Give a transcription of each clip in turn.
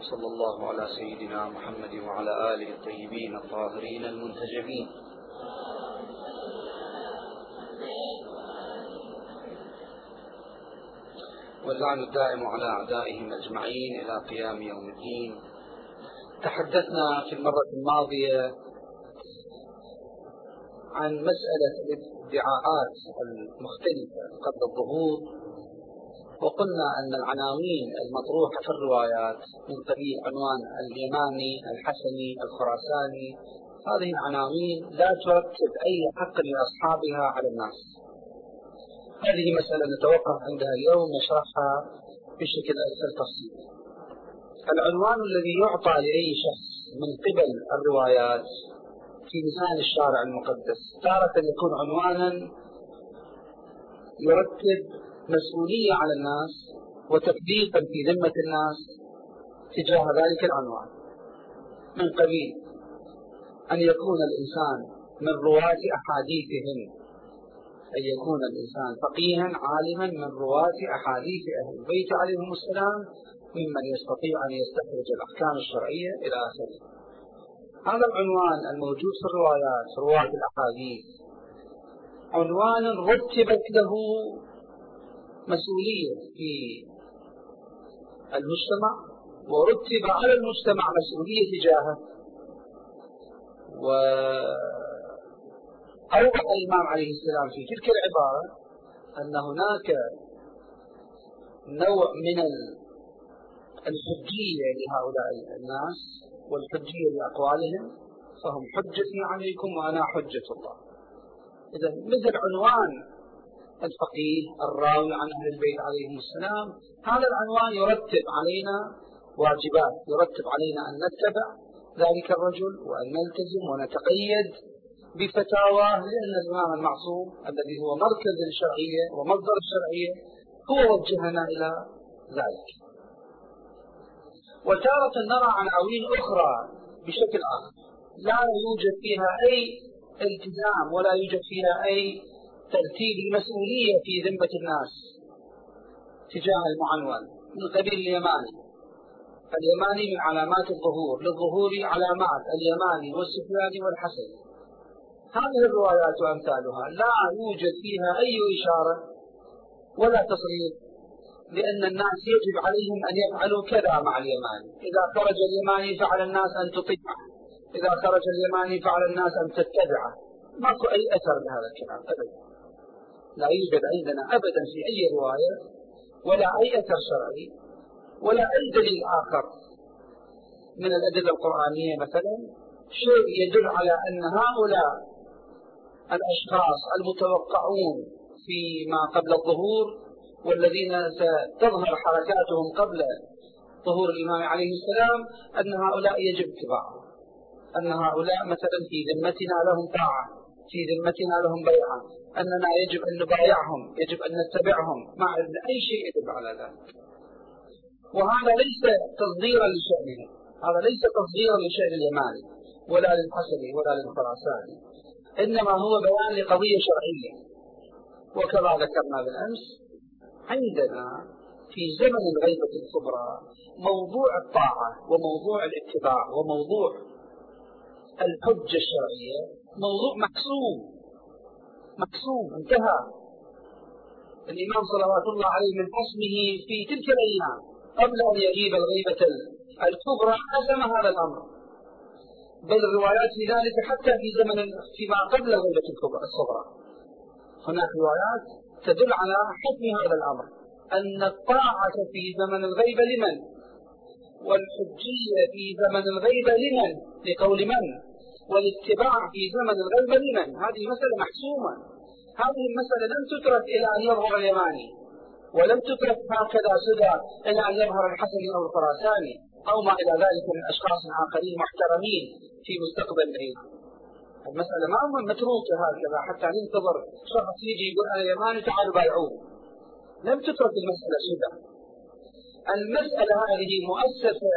صلى الله على سيدنا محمد وعلى آله الطيبين الطاهرين المنتجبين. واللعن الدائم على أعدائهم أجمعين إلى قيام يوم الدين. تحدثنا في المرة الماضية عن مسألة الادعاءات المختلفة قبل الظهور. وقلنا أن العناوين المطروحة في الروايات من قبيل عنوان اليماني الحسني الخراساني. هذه العناوين لا ترتب أي حق لأصحابها على الناس. هذه مسألة نتوقف عندها اليوم نشرحها بشكل أكثر تفصيل. العنوان الذي يعطى لأي شخص من قبل الروايات في لسان الشارع المقدس تارة يكون عنوانا يرتب مسؤولية على الناس وتكليفا في ذمة الناس تجاه ذلك العنوان. من قبيل أن يكون الإنسان من رواة أحاديثهم أن يكون الإنسان فقيها عالما من رواة أحاديث أهل البيت عليهم السلام ممن يستطيع أن يستخرج الأحكام الشرعية إلى آخره. هذا العنوان الموجود في الروايات رواة الأحاديث عنوان رتبت له مسؤولية في المجتمع ورتب على المجتمع مسؤولية تجاهه. وأوضح الإمام عليه السلام في تلك العبارة أن هناك نوع من الحجية لهؤلاء الناس والحجية لأقوالهم فهم حجتي عليكم وأنا حجة الله. إذا مثل عنوان الفقيه الراوي عن أهل البيت عليهم السلام. هذا العنوان يرتب علينا واجبات يرتب علينا أن نتبع ذلك الرجل وأن نلتزم ونتقيد بفتاواه لأن الإمام المعصوم الذي هو مركز الشرعية ومصدر الشرعية هو وجهنا إلى ذلك. وتارة نرى عناوين أخرى بشكل آخر. لا يوجد فيها أي التزام ولا يوجد فيها أي ترتيب المسؤولية في ذمة الناس تجاه المعنون من قبيل اليماني. اليماني من علامات الظهور للظهور علامات اليماني والسفياني والحسن هذه الروايات وأمثالها لا يوجد فيها أي إشارة ولا تصريح لأن الناس يجب عليهم أن يفعلوا كذا مع اليماني. إذا خرج اليماني فعلى الناس أن تطيعه. إذا خرج اليماني فعلى الناس أن تتبعه. ماكو أي أثر لهذا الكلام أبدا. لا يوجد عندنا أبدا في أي رواية ولا أي أثر شرعي ولا أي دليل آخر من الأدلة القرآنية مثلا شيء يدل على أن هؤلاء الأشخاص المتوقعون فيما قبل الظهور والذين ستظهر حركاتهم قبل ظهور الإمام عليه السلام أن هؤلاء يجب اتباعهم أن هؤلاء مثلا في ذمتنا لهم طاعة. في ذمتنا لهم بيعة أننا يجب أن نبايعهم يجب أن نتبعهم. ما عندنا أي شيء يدل على ذلك. وهذا ليس تصديرا لشأنهم هذا ليس تصديرا لشأن اليماني ولا للحسني ولا للخراساني. إنما هو بيان لقضية شرعية. وكما ذكرنا بالأمس عندنا في زمن الغيبة الكبرى موضوع الطاعة وموضوع الاتباع وموضوع الحجة الشرعية. موضوع محسوم محسوم انتهى الإمام صلوات الله عليه من حسمه في تلك الأيام قبل أن يجيب الغيبة الكبرى حسم هذا الأمر بل الروايات في ذلك حتى في زمن فيما قبل الغيبة الكبرى الصغرى هناك روايات تدل على حكم هذا الأمر أن الطاعة في زمن الغيبة لمن؟ والحجية في زمن الغيبة لمن؟ لقول من؟ والاتباع في زمن الغيبة لمن؟ هذه مسألة محسومة. هذه المسألة لم تترك إلى أن يظهر اليماني ولم تترك هكذا سدى إلى أن يظهر الحسني أو الخراساني أو ما إلى ذلك من أشخاص آخرين محترمين في مستقبل العيد. المسألة ما متروكة هكذا حتى ننتظر شخص يجي يقول أنا يماني تعالوا بايعوه لم تترك المسألة سدى المسألة هذه مؤسسة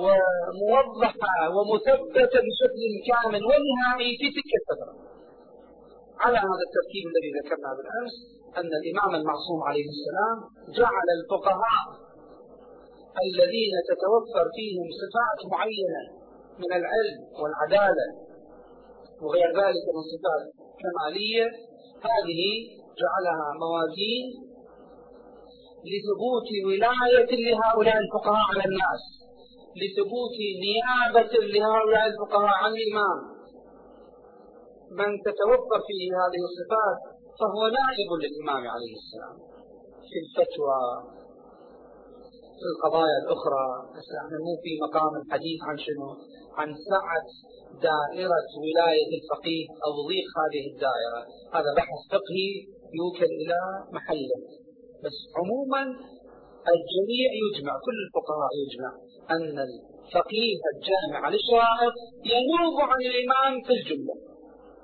وموضحة ومثبتة بشكل كامل ونهائي في تلك الفترة. على هذا التركيب الذي ذكرنا بالأمس أن الإمام المعصوم عليه السلام جعل الفقهاء الذين تتوفر فيهم صفات معينة من العلم والعدالة وغير ذلك من صفات كمالية هذه جعلها موازين لثبوت ولاية لهؤلاء الفقهاء على الناس. لثبوت نيابة لهؤلاء الفقهاء عن الإمام. من تتوفر فيه هذه الصفات فهو نائب للإمام عليه السلام. في الفتوى في القضايا الأخرى إحنا مو في مقام الحديث عن شنو؟ عن سعة دائرة ولاية الفقيه أو ضيق هذه الدائرة. هذا بحث فقهي يوكل إلى محله. بس عموما الجميع يجمع كل الفقهاء يجمع. أن الفقيه الجامع للشرائط ينوب عن الإمام في الجملة.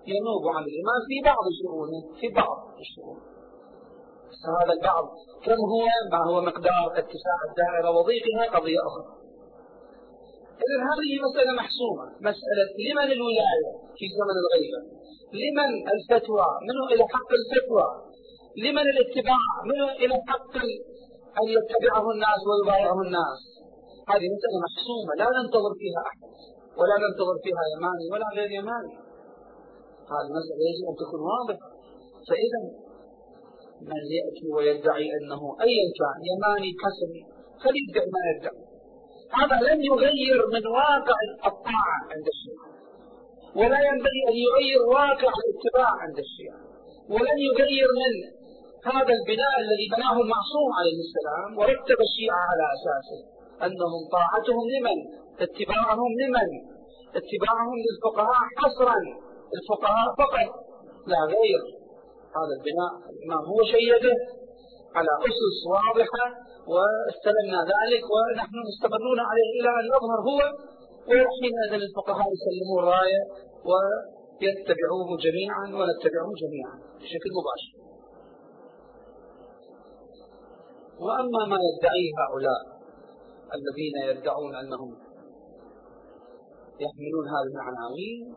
ينوب عن الإمام في بعض شؤونه في بعض الشؤون. هذا البعض كم هو؟ ما هو مقدار اتساع الدائرة وضيقها؟ قضية أخرى. إذا هذه مسألة محسومة. مسألة لمن الولاية في زمن الغيبة؟ لمن الفتوى؟ منه إلى حق الفتوى؟ لمن الاتباع؟ منه إلى حق أن يتبعه الناس ويبايعه الناس؟ هذه مسألة محسومة لا ننتظر فيها أحد ولا ننتظر فيها يماني ولا غير يماني. هذه المسألة يجب أن تكون واضحة. فإذا من يأتي ويدعي أنه أيا كان يماني قسمي فليدعي ما يدعي. هذا لن يغير من واقع الطاعة عند الشيعة ولا ينبغي أن يغير واقع الاتباع عند الشيعة ولن يغير من هذا البناء الذي بناه المعصوم عليه السلام ورتب الشيعة على أساسه. أنهم طاعتهم لمن؟ اتباعهم لمن؟ اتباعهم للفقهاء حصرا الفقهاء فقط لا غير هذا البناء الإمام هو شيده على أسس واضحة واستلمنا ذلك ونحن مستمرون عليه إلى أن يظهر هو وحينئذ الفقهاء يسلمون الراية ويتبعوه جميعا ونتبعه جميعا بشكل مباشر وأما ما يدعيه هؤلاء الذين يدعون أنهم يحملون هذه العناوين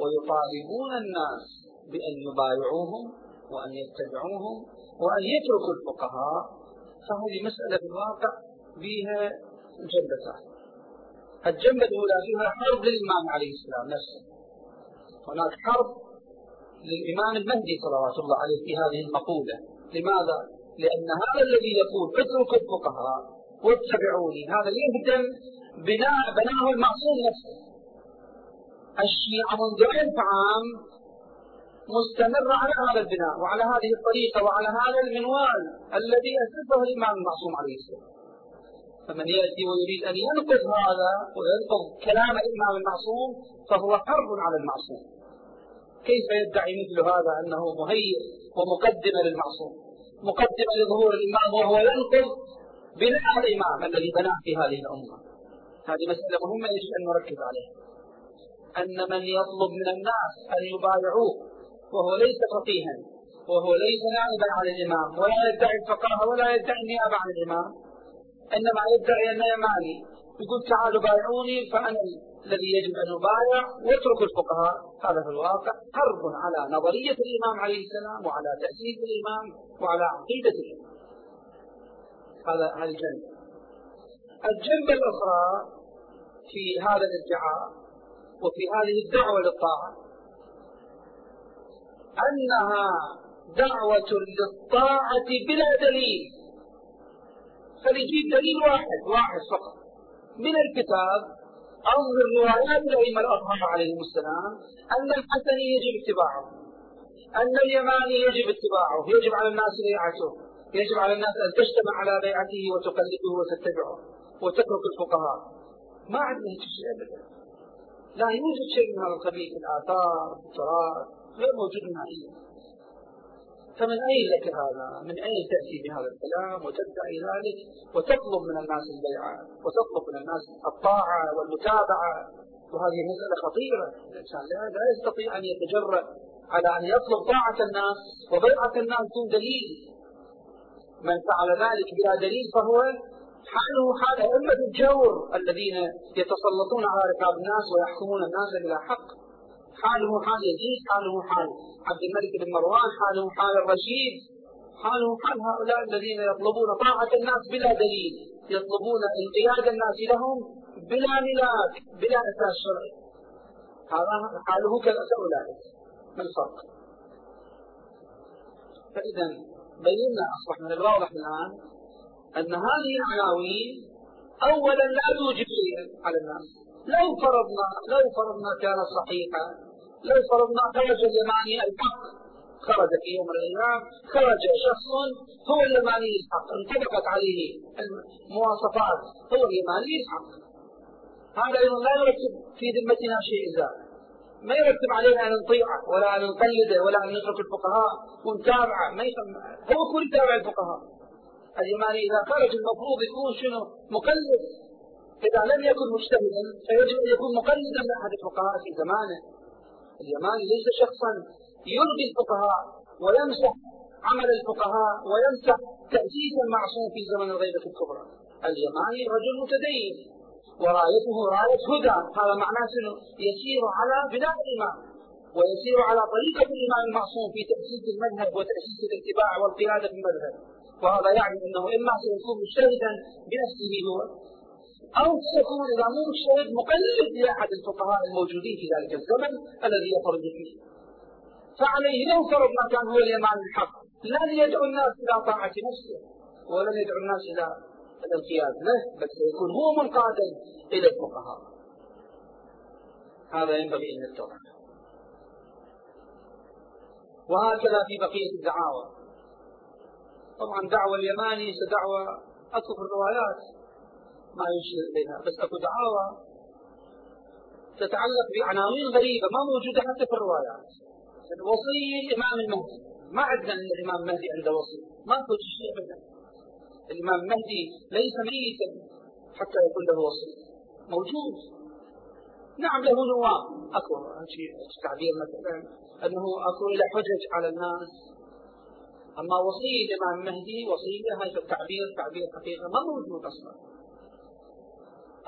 ويطالبون الناس بأن يبايعوهم وأن يتبعوهم وأن يتركوا الفقهاء فهذه مسألة في الواقع فيها جنبتان الجنبة الأولى فيها حرب للإمام عليه السلام نفسه. هناك حرب للإمام المهدي صلوات الله عليه في هذه المقولة. لماذا؟ لأن هذا الذي يقول اتركوا الفقهاء واتبعوني. هذا يهدم بناء بناه المعصوم نفسه. الشيعة منذ ألف عام مستمرة على هذا البناء وعلى هذه الطريقة وعلى هذا المنوال الذي أسسه الإمام المعصوم عليه السلام. فمن يأتي ويريد أن ينقض هذا وينقض كلام الإمام المعصوم فهو حرب على المعصوم. كيف يدعي مثل هذا أنه مهيئ ومقدمة للمعصوم؟ مقدمة لظهور الإمام وهو ينقض بناء الإمام الذي بناه في هذه الأمة. هذه مسألة مهمة يجب أن نركز عليها. أن من يطلب من الناس أن يبايعوه وهو ليس فقيها وهو ليس نائبا عن الإمام ولا يدعي الفقاهة ولا يدعي النيابة عن الإمام إنما يدعي أنه يماني يقول تعالوا بايعوني فأنا الذي يجب أن يبايع واتركوا الفقهاء. هذا في الواقع حرب على نظرية الإمام عليه السلام وعلى تأسيس الإمام وعلى عقيدة الإمام. هذا هذه الجنبة الجنبة الأخرى في هذا الادعاء وفي هذه الدعوة للطاعة أنها دعوة للطاعة بلا دليل. فليجيب دليل واحد واحد فقط. من الكتاب أو من روايات الأئمة الأطهار عليهم السلام أن الحسن يجب اتباعه أن اليماني يجب اتباعه يجب على الناس بيعته يجب على الناس أن تجتمع على بيعته وتقلده وتتبعه وتترك الفقهاء. ما عندنا شيء أبدا. لا يوجد شيء من هذا القبيل. في الآثار في التراث غير موجود نهائيا فمن أين لك هذا؟ من أين تأتي بهذا الكلام وتدعي ذلك؟ وتطلب من الناس البيعة وتطلب من الناس الطاعة والمتابعة. وهذه مسألة خطيرة. الإنسان لا يستطيع أن يتجرأ على أن يطلب طاعة الناس وبيعة الناس دون دليل. من فعل ذلك بلا دليل فهو حاله حال أئمة الجور الذين يتسلطون على ركاب الناس ويحكمون الناس بلا حق. حاله حال يزيد حاله حال عبد الملك بن مروان حاله حال الرشيد حاله حال هؤلاء الذين يطلبون طاعة الناس بلا دليل يطلبون انقياد الناس لهم بلا ملاك بلا أساس شرعي. هذا حاله كأولئك ما الفرق؟ فإذا بينا أصبح من الواضح الآن أن هذه العناوين أولا لا توجب شيئا على الناس. لو فرضنا لو فرضنا كانت صحيحة لو فرضنا خرج اليماني الحق خرج في يوم من الأيام خرج شخص هو اليماني الحق انطبقت عليه المواصفات هو اليماني الحق. هذا أيضا لا يرتب في ذمتنا شيء زاد ما يرتب علينا أن نطيعه ولا أن نقلده ولا أن نترك الفقهاء ونتابعه ما يفهم هو يكون يتابع الفقهاء. اليماني إذا خرج المفروض يكون شنو؟ مقلد. إذا لم يكن مجتهدا فيجب أن يكون مقلدا لاحد الفقهاء في زمانه. اليماني ليس شخصا يلغي الفقهاء ويمسح عمل الفقهاء ويمسح تأسيس المعصوم في زمن الغيبة الكبرى. اليماني رجل متدين. ورأيته راية هدى. هذا معناه شنو؟ يسير على بناء الإمام ويسير على طريقة الإمام المعصوم في تأسيس المذهب وتأسيس الاتباع والقيادة في المذهب. وهذا يعني أنه إما سيكون مجتهدا بنفسه هو أو سيكون إذا مو مجتهد مقلد لأحد الفقهاء الموجودين في ذلك الزمن الذي يخرج فيه. فعليه لو فرض ما كان هو الإمام الحق. لن يدعو الناس إلى طاعة نفسه ولن يدعو الناس إلى الانقياد له بل سيكون هو منقادا إلى الفقهاء. هذا ينبغي أن نتوقع. وهكذا في بقية الدعاوى. طبعا دعوة اليماني دعوة أكو في الروايات ما يشير إليها بس أكو دعاوى تتعلق بعناوين غريبة ما موجودة حتى في الروايات. الوصي الإمام المهدي. ما عندنا الإمام المهدي عنده وصي ما شيء أبدا الإمام المهدي ليس ميتا حتى يكون له وصي موجود. نعم له نواب. أكو شيء تعبير مثلا أنه أكو له حجج على الناس. أما وصي الإمام المهدي وصيه هذا التعبير تعبير حقيقة ما موجود أصلا.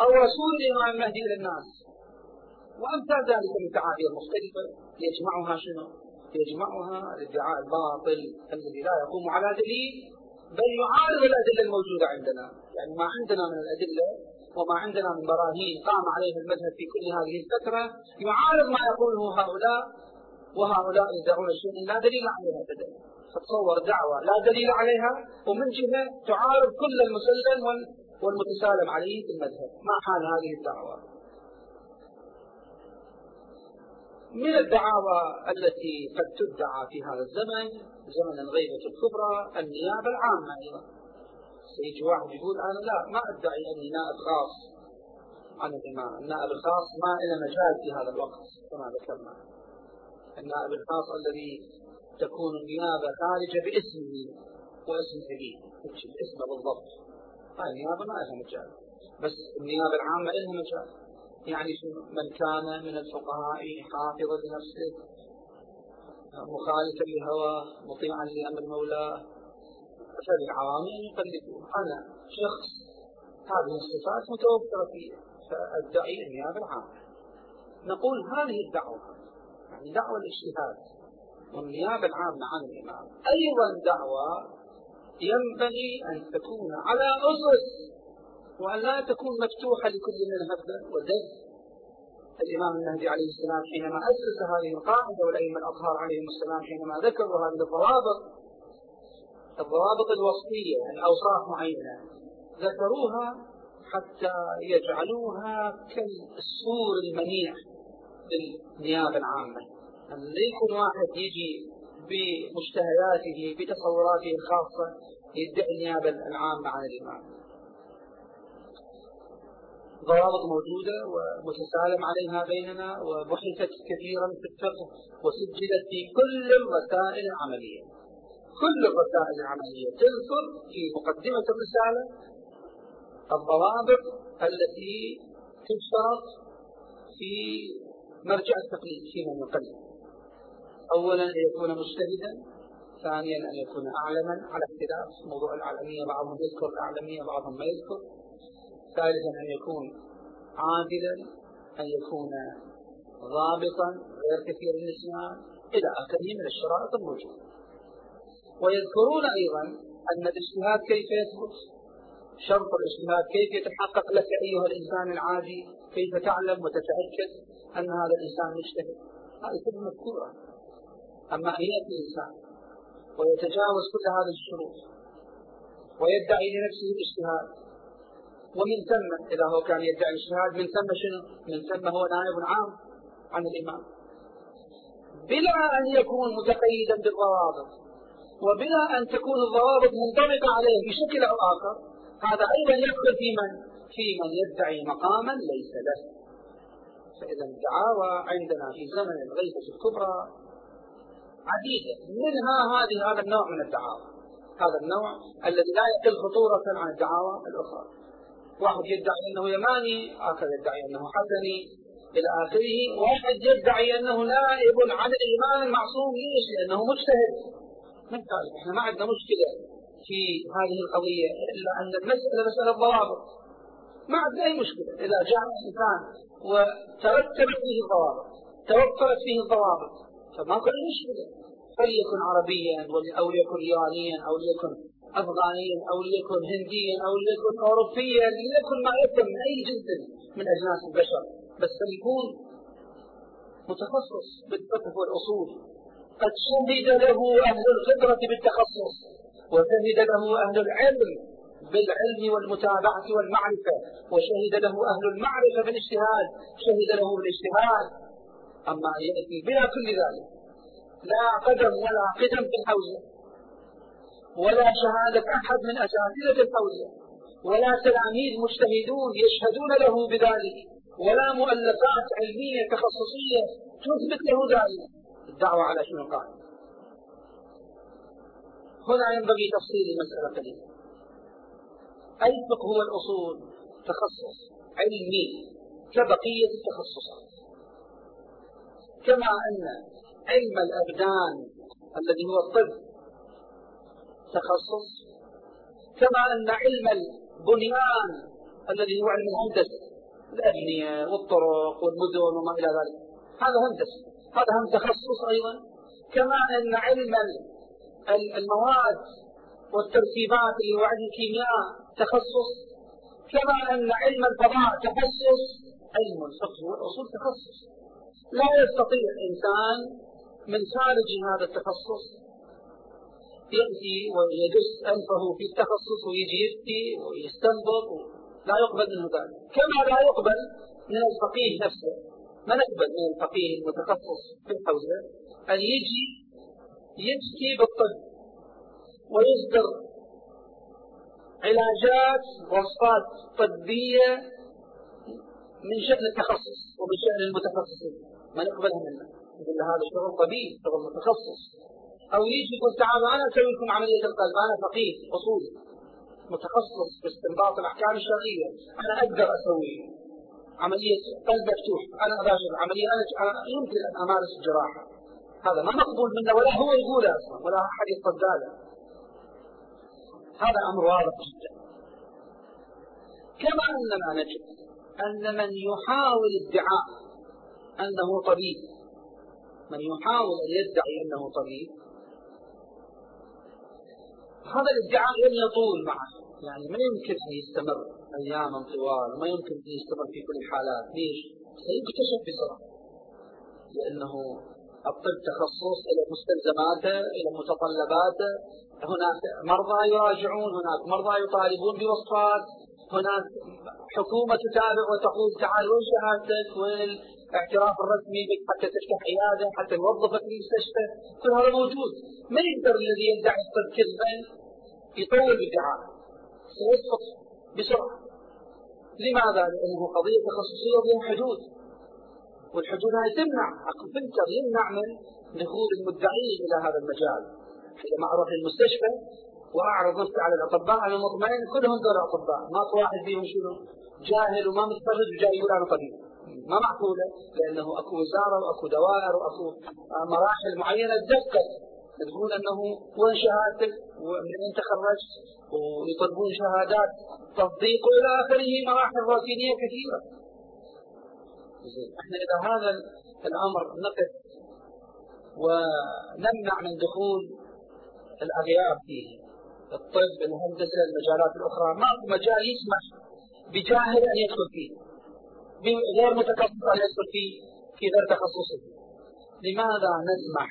أو رسول الإمام المهدي للناس. وأمثال ذلك من تعابير مختلفة. يجمعها شنو؟ يجمعها الادعاء الباطل الذي لا يقوم على دليل. بل يعارض الأدلة الموجودة عندنا، يعني ما عندنا من الأدلة وما عندنا من براهين قام عليه المذهب في كل هذه الفترة يعارض ما يقوله هؤلاء وهؤلاء يدعون شيئا لا دليل عليه ابدا. فتصور دعوة لا دليل عليها ومن جهة تعارض كل المسلم والمتسالم عليه في المذهب، ما حال هذه الدعوة؟ من الدعاوى التي قد تدعى في هذا الزمن زمن الغيبة الكبرى النيابة العامة. أيضا سيجي واحد يقول أنا لا ما أدعي أني نائب خاص. عن الإمام النائب الخاص ما له مجال في هذا الوقت كما ذكرنا. النائب الخاص الذي تكون النيابة خارجة باسمه واسم أبيه اسمه بالضبط. هاي النيابة؟ ما لها مجال. بس النيابة العامة لها مجال. يعني من كان من الفقهاء حافظا لنفسه مخالفا لهواه مطيعا لأمر مولاه فالعوام يقلدون أنا شخص هذه الصفات متوفرة فيه فأدعي النيابه العامه نقول هذه الدعوة يعني دعوة الاجتهاد والنيابة العامة عن الإمام. أيضا دعوة ينبغي أن تكون على أسس وأن لا تكون مفتوحة لكل من هبة ودب الإمام المهدي عليه السلام حينما أسس هذه القاعدة والأئمة الأطهار عليهم السلام حينما ذكروا هذه الضوابط الضوابط الوصفية الأوصاف معينة ذكروها حتى يجعلوها كالسور المنيع للنيابة العامة. أن لا يكون واحد يجي بمجتهداته بتصوراته الخاصة يدعي النيابة العامة عن الإمام. ضوابط موجودة ومتسالم عليها بيننا وبحثت كثيرا في الفقه وسجلت في كل الرسائل العملية. كل الرسائل العملية تذكر في مقدمة الرسالة الضوابط التي تشترط في مرجع التقليد في من يقلد أولا أن يكون مجتهدا ثانيا أن يكون أعلما على اختلاف موضوع الأعلمية بعضهم يذكر الأعلمية بعضهم ما يذكر. ثالثا أن يكون عادلا أن يكون ضابطا غير كثير النسيان إلى آخره من الشرائط الموجودة. ويذكرون أيضا أن الاجتهاد كيف يثبت شرط الاجتهاد كيف يتحقق لك أيها الإنسان العادي كيف تعلم وتتأكد أن هذا الإنسان مجتهد. هذه كلها مذكورة. أما أن يأتي الإنسان ويتجاوز كل هذه الشروط ويدعي لنفسه الاجتهاد ومن ثم إذا هو كان يدعي الاجتهاد من ثم شنو؟ من ثم هو نائب عام عن الإمام. بلا أن يكون متقيدا بالضوابط وبلا أن تكون الضوابط منطبقة عليه بشكل أو آخر هذا أيضا يدخل في من؟ في من يدعي مقاما ليس له. فإذا الدعاوى عندنا في زمن الغيبة الكبرى عديدة. منها هذه هذا النوع من الدعاوى. هذا النوع الذي لا يقل خطورة عن الدعاوى الأخرى. واحد يدعي أنه يماني آخر يدعي أنه حسني إلى آخره. واحد يدعي أنه نائب عن الإيمان المعصوم ليش؟ لأنه مجتهد. من إحنا ما عندنا مشكلة في هذه القضية إلا أن المسألة مسألة ضوابط. ما عندنا أي مشكلة. إذا جاء الإنسان وترتبت فيه الضوابط توفرت فيه الضوابط فما أي مشكلة. فليكن عربيا أو ليكن إيرانيا أو ليكن أفغانيا أو ليكن هنديا أو ليكن أوروبيا ليكن ما يكن من أي جنس من أجناس البشر. بس فليكون متخصص بالفقه والأصول. قد شهد له أهل الخبرة بالتخصص وشهد له أهل العلم بالعلم والمتابعة والمعرفة وشهد له أهل المعرفة بالاجتهاد شهد له بالاجتهاد أما يأتي بلا كل ذلك لا قدم ولا قدم في الحوزة. ولا شهادة أحد من أساتذة الحوزة ولا تلاميذ مجتهدون يشهدون له بذلك ولا مؤلفات علمية تخصصية تثبت له ذلك. الدعوة على شنو قال؟ هنا ينبغي تفصيل المسألة قليلا. أي فقه هو الأصول؟ تخصص علمي كبقية التخصصات. كما أن علم الأبدان الذي هو الطب تخصص كما أن علم البنيان الذي هو علم الهندسة الأبنية والطرق والمدن وما إلى ذلك. هذا هندسة هذا هم تخصص أيضا. كما أن علم المواد والتركيبات اللي هو علم الكيمياء تخصص. كما أن علم الفضاء تخصص. علم الفقه والأصول تخصص. لا يستطيع إنسان من خارج هذا التخصص يأتي ويدس أنفه في التخصص ويجي يفتي ويستنبط لا يقبل منه ذلك. كما لا يقبل من الفقيه نفسه. ما نقبل من الفقيه المتخصص في الحوزة؟ أن يجي يمشي بالطب ويصدر علاجات وصفات طبية من شأن التخصص ومن شأن المتخصصين. ما نقبلها منه. نقول هذا شغل طبيب شغل متخصص. أو يجي يقول تعالوا أنا أسوي لكم عملية القلب أنا فقيه أصولي. متخصص في استنباط الأحكام الشرعية. أنا أقدر أسوي عملية قلب مفتوح. أنا أباشر عملية أنا يمكن أن أمارس الجراحة هذا ما مقبول منه ولا هو يقوله أصلا ولا أحد يصدق له هذا أمر واضح جدا. كما أننا نجد أن من يحاول ادعاء أنه طبيب من يحاول أن يدعي أنه طبيب هذا الادعاء لن يطول معه. يعني ما يمكن أن يستمر أياما طوال وما يمكن أن يستمر في كل الحالات. ليش؟ سيكتشف بسرعة. لأنه الطب تخصص إلى مستلزماته إلى متطلباته. هناك مرضى يراجعون هناك مرضى يطالبون بوصفات. هناك حكومة تتابع وتقول تعال وين شهادتك؟ وين الاعتراف الرسمي بك حتى تفتح عيادة حتى نوظفك في المستشفى كل هذا موجود. من يقدر الذي يدعي الطب كذبا يطول الادعاء سيسقط بسرعة. لماذا؟ لأنه قضية تخصصية بها حدود. والحدود هذه تمنع عقل فلتر يمنع من دخول المدعين إلى هذا المجال. حينما أروح للمستشفى وأعرض نفسي على الأطباء أنا مطمئن كلهم دول أطباء. ما واحد فيهم شنو؟ جاهل وما متخرج وجاي يقول أنا طبيب ما معقولة؟ لأنه أكو وزارة وأكو دوائر وأكو مراحل معينة تدقق. تقول أنه وين شهادتك ومن أين تخرجت ويطلبون شهادات تصديق وإلى آخره مراحل روتينية كثيرة. إحنا إذا هذا الأمر نقف ونمنع من دخول الأغيار فيه الطب الهندسة المجالات الأخرى ماكو مجال يسمح بجاهل أن يدخل فيه غير متخصص أن يدخل فيه في غير تخصصه. لماذا نسمح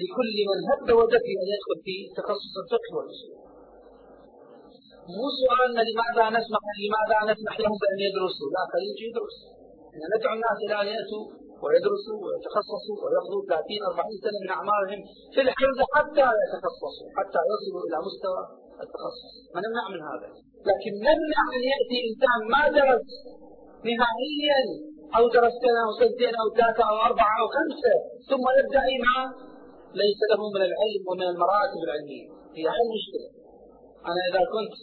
لكل من هب ودفي أن يدخل في تخصص الفقه والأصول. مو سؤالنا لماذا نسمح لماذا نسمح لهم بأن يدرسوا؟ لا خليه يدرس ندعو الناس إلى أن يأتوا ويدرسوا ويتخصصوا ويقضوا 30 40 سنة من أعمارهم في الحفظ حتى يتخصصوا حتى يصلوا إلى مستوى التخصص. ما نمنع من هذا. لكن نمنع أن يأتي إنسان ما درس نهائيا أو درس سنة أو سنتين أو ثلاثة أو أربعة أو خمسة ثم يدعي ما ليس له من العلم ومن المراتب العلمية. هي حل مشكلة. أنا إذا كنت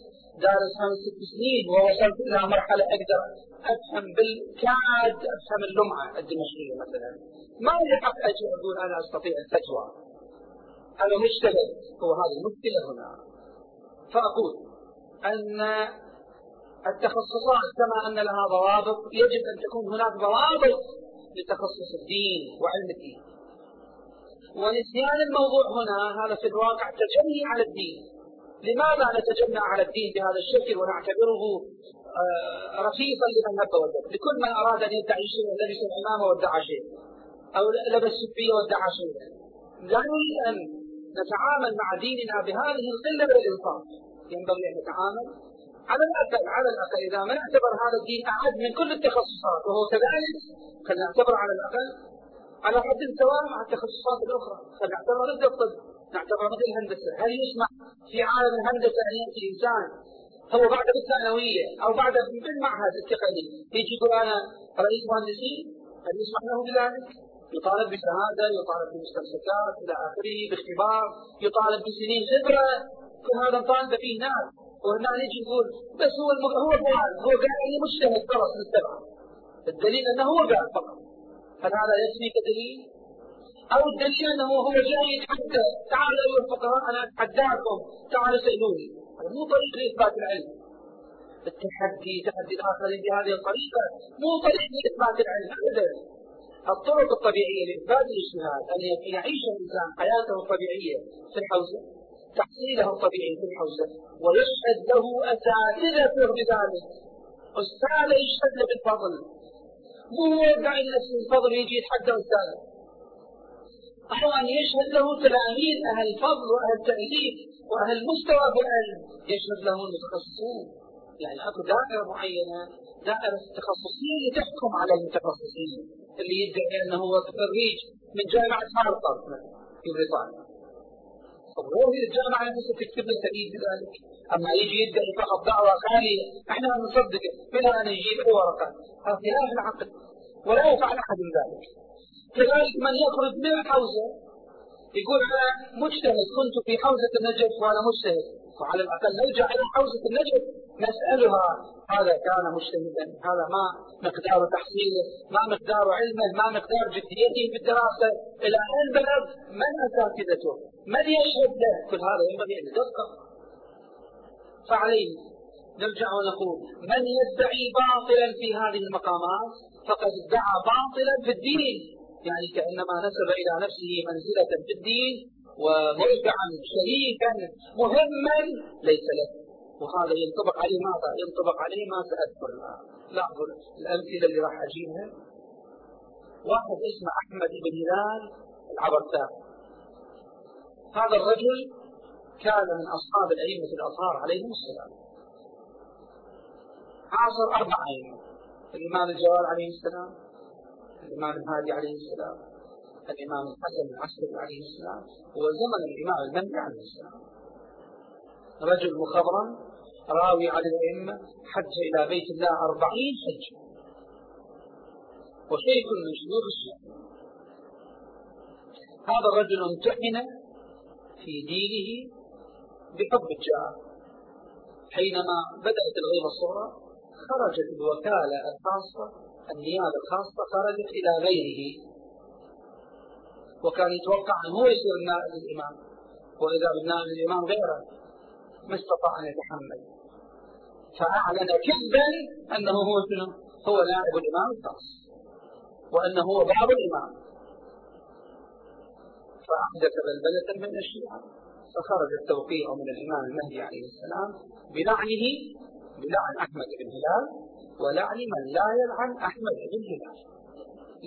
دارس خمس ست سنين ووصلت إلى مرحلة أقدر أفهم بالكاد أفهم اللمعة الدمشقية مثلا. ما لي حق أجي أقول أنا أستطيع الفتوى؟ أنا مجتهد هو هذه المشكلة هنا. فأقول أن التخصصات كما أن لها ضوابط يجب أن تكون هناك ضوابط لتخصص الدين وعلم الدين. ونسيان الموضوع هنا هذا في الواقع تجني على الدين. لماذا نتجنى على الدين بهذا الشكل ونعتبره آه، رخيصا لمن هب لكل من أراد أن يدعي شيئا لبس العمامة وادعى شيء أو لبس السفية وادعى شيء. لا نريد أن نتعامل مع ديننا بهذه القلة من الإنصاف. ينبغي أن نتعامل على الأقل على الأقل. إذا ما نعتبر هذا الدين أعد من كل التخصصات وهو كذلك فلنعتبر على الأقل على حد سواء مع التخصصات الأخرى. فنعتبر ضد الطب. نعتبر مثل الهندسة. هل يسمح في عالم الهندسة أن يأتي إنسان هو بعد الثانوية أو بعد بالمعهد التقني يجي يقول أنا رئيس مهندسين هل يسمح له بذلك؟ يطالب بشهادة يطالب بمستمسكات إلى آخره باختبار يطالب بسنين خبرة. كل هذا نطالب فيه ناس. وهنا نجي نقول بس هو هو قال هو اني مجتهد خلاص نتبع الدليل أنه هو قال فقط. هل هذا يكفي كدليل؟ أو الدليل أنه هو جاي يتحدى تعالوا ايها الفقهاء أنا أتحداكم تعالوا سألوني. هذا مو طريق لإثبات العلم. التحدي تحدي الاخرين بهذه الطريقة مو طريق لإثبات العلم ابدا. الطرق الطبيعية لإثبات الاجتهاد أن يعيش الانسان حياته الطبيعيه في الحوزة تحصيله الطبيعي في الحوزة ويشهد له اساتذته بذلك أستاذ يشهد له بالفضل. مو هو يدعي نفسه الفضل يجي يتحدى استاذه أو يشهد له تلاميذ أهل الفضل وأهل التأليف وأهل المستوى في العلم يشهد له المتخصصون يعني أكو دائرة معينة دائرة التخصصيه اللي تحكم على المتخصصين. اللي يدعي أنه هو خريج من جامعة هارفارد في بريطانيا. وهو الجامعة نفسها تكتب له تأييد بذلك أما يجي يدعي فقط دعوة خالية إحنا نصدقه بلا ان يجيب اي ورقة. هذا خلاف العقل. ولا يفعل احد ذلك. كذلك من يخرج من الحوزة يقول أنا مجتهد. كنت في حوزة النجف وأنا مجتهد. وعلى الأقل نرجع إلى حوزة النجف نسألها هذا كان مجتهدا هذا ما مقدار تحصيله ما مقدار علمه ما مقدار جديته في الدراسة. إلى اين بلغ من أساتذته؟ من يشهد له؟ كل هذا ينبغي أن يدقق فعليه نرجع ونقول من يدعي باطلا في هذه المقامات فقد ادعى باطلا في الدين. يعني كأنما نسب إلى نفسه منزلة في الدين ومرجعا شريكا مهما ليس له وهذا ينطبق عليه ماذا؟ ينطبق عليه ما سأذكر. لاحظوا الأمثلة اللي راح أجيبها. واحد اسمه أحمد بن هلال العبرتان هذا الرجل كان من أصحاب الأئمة الأطهار عليهم السلام. عاصر أربع أئمة. الإمام الجواد عليه السلام الإمام الهادي عليه السلام. الإمام الحسن العسكري عليه السلام وزمن الإمام المهدي عليه السلام. رجل مخضرم راوي عن الأئمة حج إلى بيت الله أربعين حج. وشيخ من شيوخ السنة. هذا الرجل امتحن في دينه بحب الجاه حينما بدأت الغيبة الصغرى خرجت الوكالة الخاصة النيابة الخاصة خرجت إلى غيره. وكان يتوقع ان هو يصير النائب الامام وإذا بالنائب الامام غيره ما استطاع أن يتحمل. فأعلن كذبا أنه هو شنو؟ هو نائب الإمام الخاص. وأنه هو بعض الإمام. فاحدث بلبلة من الشيعة. فخرج التوقيع من الإمام المهدي عليه السلام بلعنه بلعن أحمد بن هلال ولعن من لا يلعن أحمد بن هلال.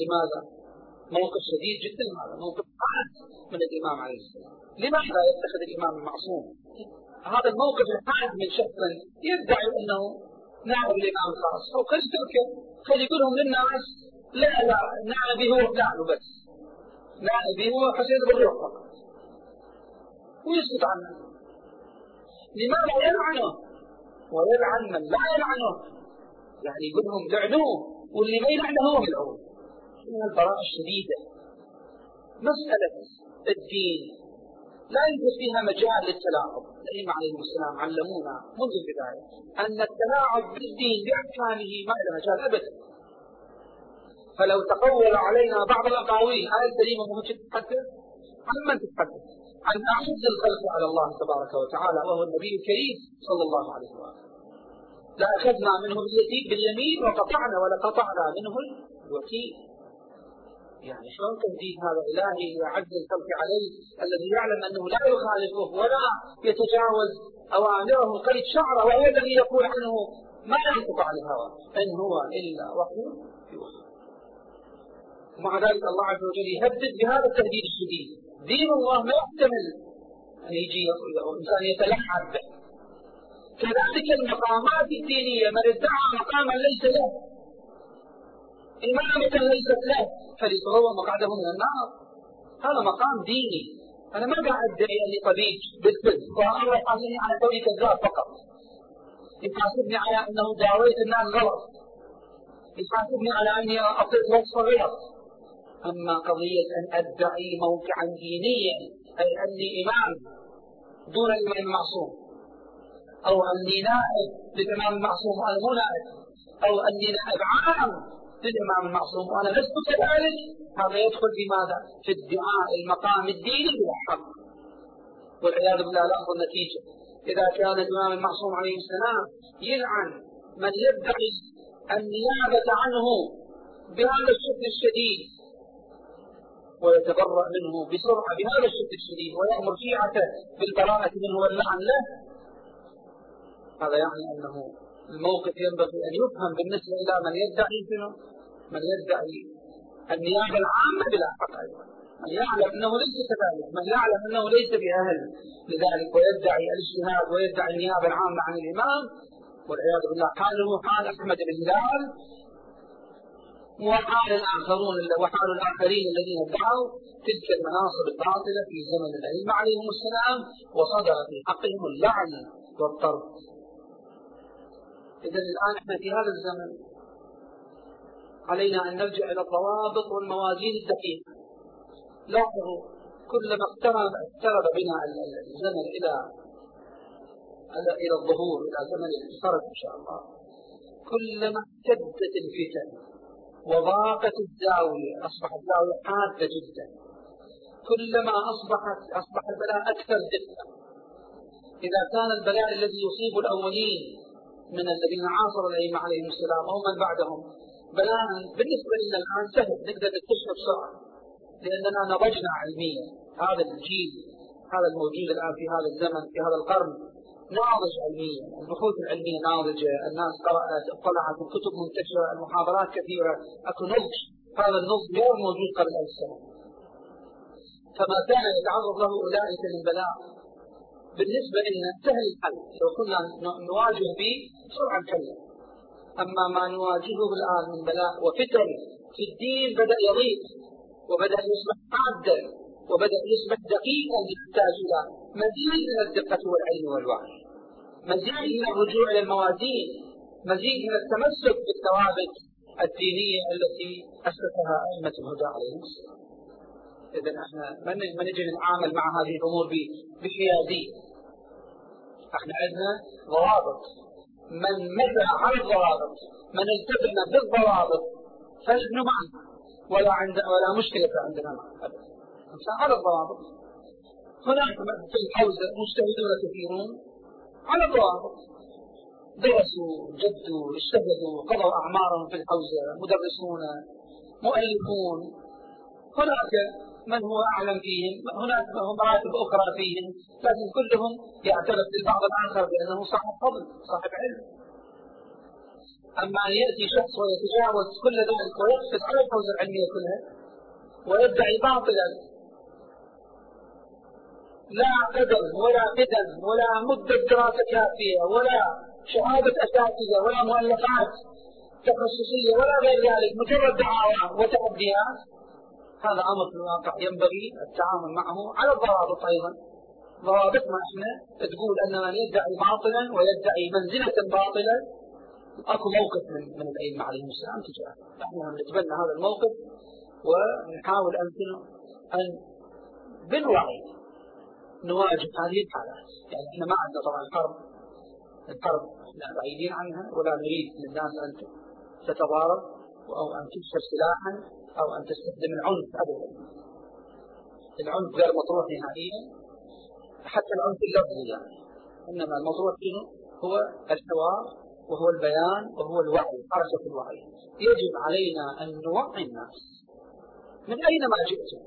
لماذا؟ موقف شديد جدا هذا موقف حاد من الإمام عليه السلام. لماذا يتخذ الإمام المعصوم هذا الموقف الحاد من شخص يدعي أنه نائب الإمام الخاص أو خلي تركه خلي يقولهم للناس لا لا نائبي هو فلان بس نائبي هو حسين بن فقط. ويسكت عنه. لماذا يلعنه؟ ويلعن من لا يلعنه. يعني يقول لهم لعنوه واللي ما يلعنه هو ملعون من البراءة الشديدة. مسألة الدين. لا يوجد فيها مجال للتلاعب. الأئمة عليهم السلام علمونا منذ البداية أن التلاعب بالدين بأحكامه ما له مجال أبدا فلو تقول علينا بعض الأقاويل هاي الكريمة ممكن تتحدث؟ عن من تتحدث؟ عن أعز الخلق على الله تبارك وتعالى وهو النبي الكريم صلى الله عليه وآله لأخذنا منه باليمين وقطعنا ولقطعنا منه الوكيل. يعني شلون تهديد هذا إلهي يعز الخلق عليه الذي يعلم أنه لا يخالفه ولا يتجاوز أوامره قريب شعره وهو الذي يقول عنه ما ينطق عن الهوى. إن هو إلا وحي يوحى. ومع ذلك الله عز وجل يهدد بهذا التهديد الشديد. دين الله ما يحتمل أن يجي إنسان يتلعب به. كذلك المقامات الدينية من ادعى مقاما ليس له. إمامة ليست له فليتغوى مقعده من النار. هذا مقام ديني. أنا ما قاعد أدعي أني طبيب بالطب. وأنا يحاسبني على كوني كذاب فقط. يحاسبني على أنه داويت الناس غلط. يحاسبني على أني أعطيت وصف غلط أما قضية أن أدعي موقعا دينيا أي أني إمام دون الإمام المعصوم. أو أني نائب للإمام المعصوم وأنا مو نائب أو أني نائب عام للإمام المعصوم. وأنا لست كذلك؟ هذا يدخل في ماذا؟ في ادعاء المقام الديني بلا حق والعياذ بالله لا النتيجة إذا كان الإمام المعصوم عليه السلام يلعن من يدعي النيابة عنه بهذا الشكل الشديد ويتبرأ منه بسرعة بهذا الشكل الشديد ويأمر شيعته بالبراءة منه واللعن له. هذا يعني أنه الموقف ينبغي أن يفهم بالنسبة إلى من يدعي شنو؟ من يدعي النيابة العامة بلا حق. أيضا من يعلم أنه ليس كذلك. من يعلم أنه ليس بأهل. لذلك ويدعي الاجتهاد ويدعي النيابة العامة عن الإمام. والعياذ بالله. حاله حال أحمد بن هلال وحال الآخرون وحال الآخرين الذين ادعوا تلك المناصب الباطلة في زمن الأئمة عليهم السلام وصدر في حقهم اللعن والطرد. إذا الآن إحنا في هذا الزمن علينا أن نرجع إلى الضوابط والموازين الدقيقة. لاحظوا كلما اقترب اقترب بنا الزمن إلى إلى الظهور إلى زمن الفرج إن شاء الله كلما اشتدت الفتن وضاقت الزاوية أصبحت الزاوية حادة جدا. كلما أصبحت أصبح البلاء أكثر دقة. إذا كان البلاء الذي يصيب الأولين من الذين عاصروا الأئمة عليهم السلام أو من بعدهم بلاء بالنسبة لنا الآن سهل نقدر نكتشفه بسرعة. لأننا نضجنا علميا. هذا الجيل هذا الموجود الآن في هذا الزمن في هذا القرن ناضج علميا. البحوث العلمية ناضجة الناس قرأت اطلعت الكتب منتشرة المحاضرات كثيرة. أكو نضج. هذا النضج غير موجود قبل ألف سنة. فما كان يتعرض له أولئك من بلاء بالنسبة لنا سهل الحل. لو كنا نواجه به بسرعة نحل أما ما نواجهه الآن من بلاء وفتن في الدين بدأ يضيق وبدأ يصبح حادا وبدأ يصبح دقيقا يحتاج إلى مزيد من الدقة والعلم والوعي. مزيد من الرجوع إلى الموازين مزيد من التمسك بالثوابت الدينية التي أسسها أئمة الهدى عليهم السلام. إذا إحنا ما نجي نتعامل مع هذه الأمور بحيادية. إحنا عندنا ضوابط. من مشى على الضوابط من التزم بالضوابط فنحن معه ولا عند ولا مشكلة عندنا معه أبدا. على الضوابط. هناك في الحوزة مجتهدون كثيرون على الضوابط. درسوا جدوا اجتهدوا قضوا أعمارهم في الحوزة مدرسون مؤلفون. هناك من هو أعلم فيهم؟ هناك مراتب أخرى فيهم لكن كلهم يعترف بالبعض الآخر بأنه صاحب فضل صاحب علم. أما أن يأتي شخص ويتجاوز كل ذلك ويقصد على الحوزة العلمية كلها ويدعي باطلا لا قدم ولا قدم ولا مدة دراسة كافية ولا شهادة أساتذة ولا مؤلفات تخصصية ولا غير ذلك مجرد دعاوى وتحديات هذا أمر في الواقع ينبغي التعامل معه على الضوابط أيضا. ضوابطنا إحنا تقول أن من يدعي باطلا ويدعي منزلة باطلة أكو موقف من من الأئمة عليهم السلام تجاهه، نحن نتبنى هذا الموقف ونحاول ان أن بالوعي نواجه هذه الحالات، يعني إحنا ما عندنا طبعا حرب الحرب إحنا بعيدين عنها ولا نريد للناس أن تتضارب أو أن تكسر سلاحا. أو أن تستخدم العنف ابدا. العنف غير مطروح نهائيا حتى العنف اللفظي يعني إنما المطروح شنو؟ هو الحوار وهو البيان وهو الوعي حركة الوعي يجب علينا أن نوعي الناس من أينما جئتم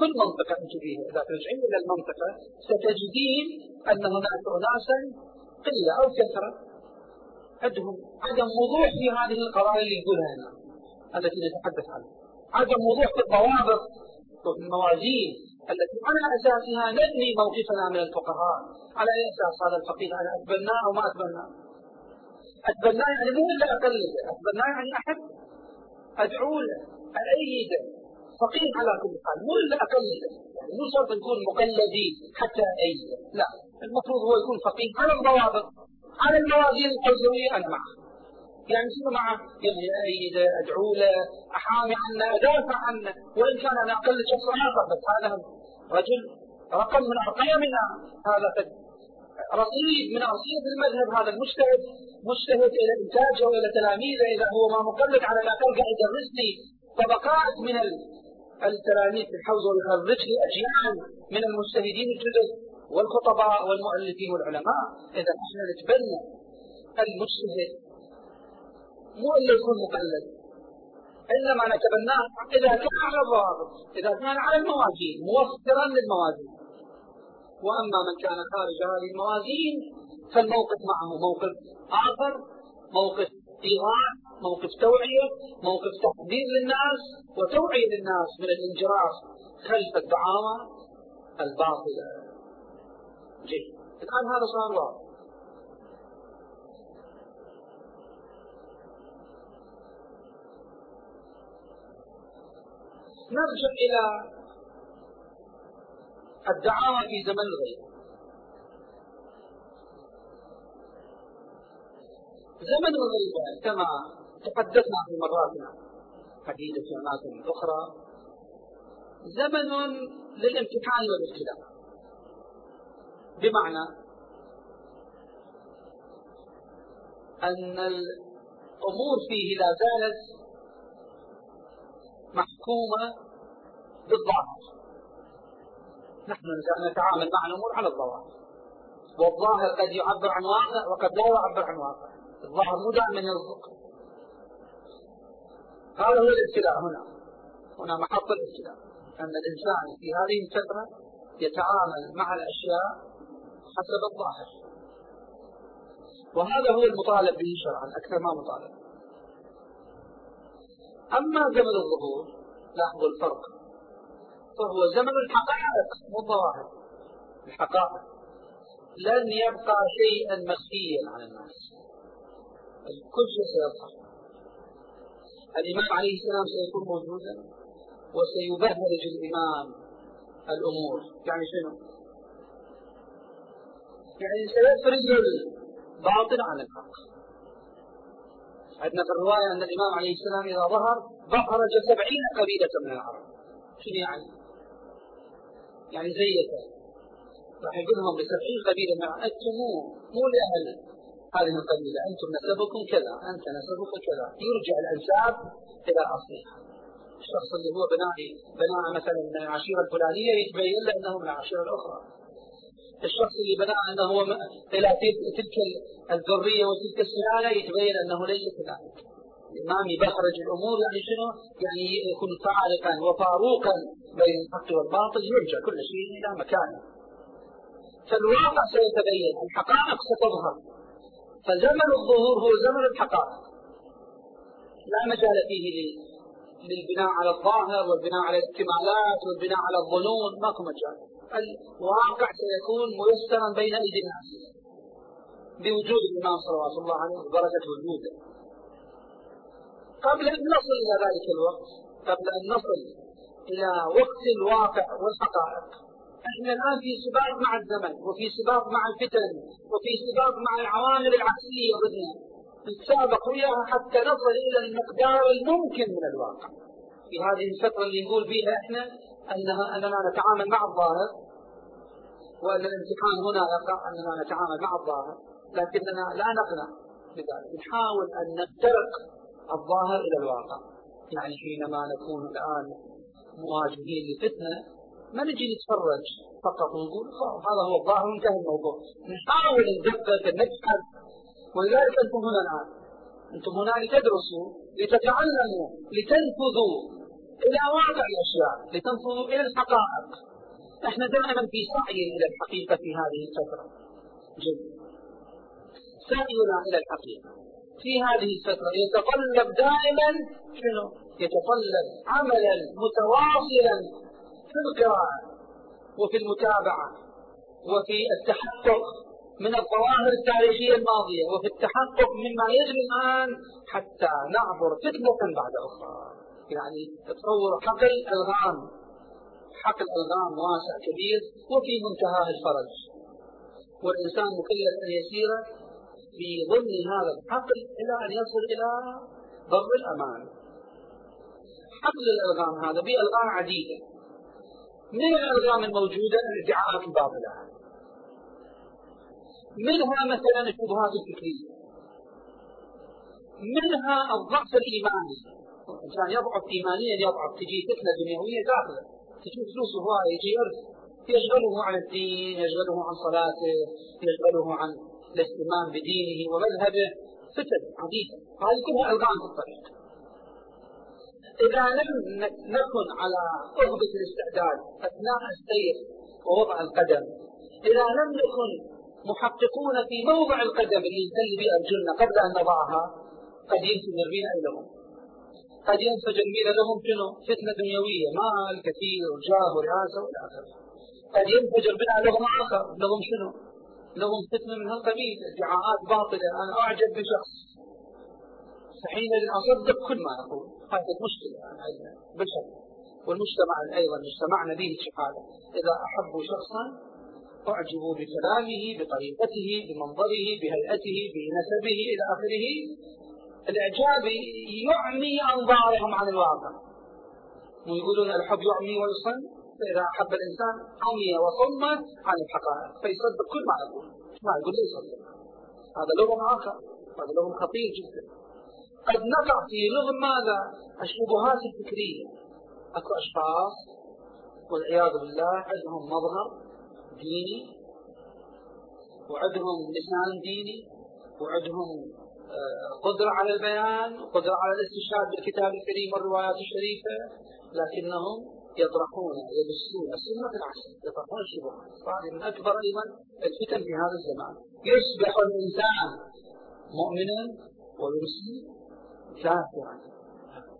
كل منطقة أنت فيها إذا ترجعين إلى المنطقة ستجدين أن هناك أناسا قلة أو كثرة عندهم عدم وضوح في هذه القضايا اللي يقولها هنا التي نتحدث عنها عدم وضوح الضوابط والموازين التي على أساسها نبني موقفنا من الفقهاء. على أي أساس هذا الفقيه؟ أنا أتبناه أو ما أتبناه. أتبناه يعني مو إلا أقلده أتبناه يعني أحب. أدعو له أأيده. فقير على كل حال مو إلا أقلده يعني مو شرط نكون مقلدين حتى أأيده لا المفروض هو يكون فقير على الضوابط. على الموازين الحوزوية أنا معه. يعني شنو معه؟ يعني أأيده أدعو له أحامي عنه أدافع عنه وإن كان أنا أقلد شخص آخر بس هذا رجل رقم من أرقامنا. هذا رصيد من أرصيد المذهب هذا المجتهد. مجتهد إلى إنتاجه وإلى تلاميذه. إذا هو ما مقلد على الاقل قاعد يدرس لي طبقات من التلاميذ في الحوزة ويخرج لي أجيال من المجتهدين الجدد والخطباء والمؤلفين والعلماء. إذا إحنا نتبنى المجتهد مو إلا يكون مقلد. إنما نتبناه إذا كان على الضوابط. إذا كان على الموازين موفرا للموازين. وأما من كان خارج هذه الموازين فالموقف معه موقف آخر موقف إيغاء موقف توعية موقف تحذير للناس. وتوعية للناس من الانجراف خلف الدعاوى الباطلة. جيد. الآن هذا صار واضح. نرجع إلى الدعاوى في زمن الغيب. زمن الغيبة كما تحدثنا في مرات عديدة في أماكن أخرى زمن للامتحان والابتلاء بمعنى أن الأمور فيه لا زالت محكومة بالظاهر نحن نتعامل مع الأمور على الظواهر. والظاهر قد يعبر عن واقع وقد لا يعبر عن واقع. الظاهر مو دائما يصدق هذا هو الابتلاء هنا. هنا محط الابتلاء. أن الإنسان في هذه الفترة يتعامل مع الأشياء حسب الظاهر. وهذا هو المطالب به شرعا أكثر ما مطالب. أما زمن الظهور لاحظوا الفرق. فهو زمن الحقائق مو الظواهر الحقائق لن يبقى شيئا مخفيا عن الناس. كل شيء سيظهر الإمام عليه السلام سيكون موجودا وسيبهرج الإمام الأمور. يعني شنو؟ يعني سيفرز الباطل عن الحق. عندنا في الرواية أن الإمام عليه السلام إذا ظهر بهرج سبعين قبيلة من العرب. شنو يعني؟ يعني زيته راح يقول لهم لسبعين قبيلة من أنتم مو مو لأهل هذه القبيلة. أنتم نسبكم كذا أنت نسبك كذا. يرجع الأنساب إلى أصلها. الشخص اللي هو بنائي بناء مثلا من العشيرة الفلانية يتبين له أنه من العشيرة الأخرى. الشخص اللي بنى أنه هو إلى تلك الذرية وتلك السلالة يتبين أنه ليس كذلك. الإمام يبخرج الأمور يعني شنو؟ يعني يكون فارقا وفاروقا بين الحق والباطل يرجع كل شيء إلى مكانه. فالواقع سيتبين الحقائق ستظهر. فزمن الظهور هو زمن الحقائق. لا مجال فيه للبناء على الظاهر والبناء على الاحتمالات والبناء على الظنون. ماكو مجال. الواقع سيكون ميسرا بين أيدي الناس بوجود الإمام صلوات الله عليه وبركة وجوده. قبل أن نصل إلى ذلك الوقت قبل أن نصل إلى وقت الواقع والحقائق إحنا الآن في سباق مع الزمن وفي سباق مع الفتن وفي سباق مع العوامل العكسية ضدنا. نتسابق وياها حتى نصل إلى المقدار الممكن من الواقع. في هذه الفترة اللي نقول فيها إحنا انها أننا نتعامل مع الظاهر وأن الامتحان هنا يقع أننا نتعامل مع الظاهر لكننا لا نقنع بذلك. نحاول أن نخترق الظاهر إلى الواقع. يعني حينما نكون الآن مواجهين لفتنة ما نجي نتفرج فقط ونقول هذا هو الظاهر وانتهى الموضوع. نحاول ندقق نبحث ولذلك أنتم هنا الآن. أنتم هنا لتدرسوا لتتعلموا لتنفذوا. إلى واقع الاشياء لتنفذوا إلى الحقائق. إحنا دائما في سعي إلى الحقيقة في هذه الفترة. جد سعينا إلى الحقيقة. في هذه الفترة يتطلب دائما شنو؟ يتطلب عملا متواصلا في القراءة وفي المتابعة وفي التحقق من الظواهر التاريخية الماضية وفي التحقق مما يجري الآن حتى نعبر فتنة بعد أخرى. يعني تصور حقل ألغام. حقل ألغام واسع كبير وفي منتهاه الفرج. والإنسان مكلف أن يسير في ضمن هذا الحقل إلى أن يصل إلى بر الأمان. حقل الألغام هذا بألغام عديدة. من الألغام الموجودة؟ الإدعاءات الباطلة. منها مثلا الشبهات الفكرية. منها الضعف الإيماني. الإنسان يضعف إيمانيا يضعف تجي فتنة دنيوية داخلة. تجي فلوس هواية يجي إرث. يشغله عن الدين يشغله عن صلاته يشغله عن الاهتمام بدينه ومذهبه. فتن عديدة. هذه كلها ألغام في الطريق. إذا لم نكن على أربة الاستعداد أثناء السير ووضع القدم إذا لم نكن محققون في موضع القدم اللي نسلي بها أرجلنا قبل أن نضعها قد ينفجر بنا لهم قد ينفجر بنا لهم شنو؟ فتنة دنيوية. مال كثير وجاه ورئاسة وإلى آخره قد ينفجر بنا لهم آخر. لهم شنو؟ لهم فتنة من هالقبيل ادعاءات باطلة. أنا أعجب بشخص. فحينئذ أصدق كل ما أقول. هذه مشكلة. عندنا بشر. والمجتمع أيضا مجتمعنا به شحاله إذا أحبوا شخصا أعجبوا بكلامه بطريقته بمنظره بهيئته بنسبه إلى آخره. الإعجاب يعمي أنظارهم عن الواقع. ويقولون الحب يعمي ويصم فإذا أحب الإنسان عمي وصم عن الحقائق فيصدق كل ما يقول. ما يقول ليس يصدق هذا لغم آخر هذا لغم خطير جدا. قد نقع في لغم ماذا؟ الشبهات الفكرية. أكو أشخاص والعياذ بالله عندهم مظهر ديني وعندهم لسان ديني وعندهم قدرة على البيان وقدرة على الاستشهاد بالكتاب الكريم والروايات الشريفة لكنهم يطرحون يدسون السنة في العصر يطرحون الشبهات. هذه من أكبر أيضا الفتن في هذا الزمان. يصبح الإنسان مؤمنا ويمسي كافرا.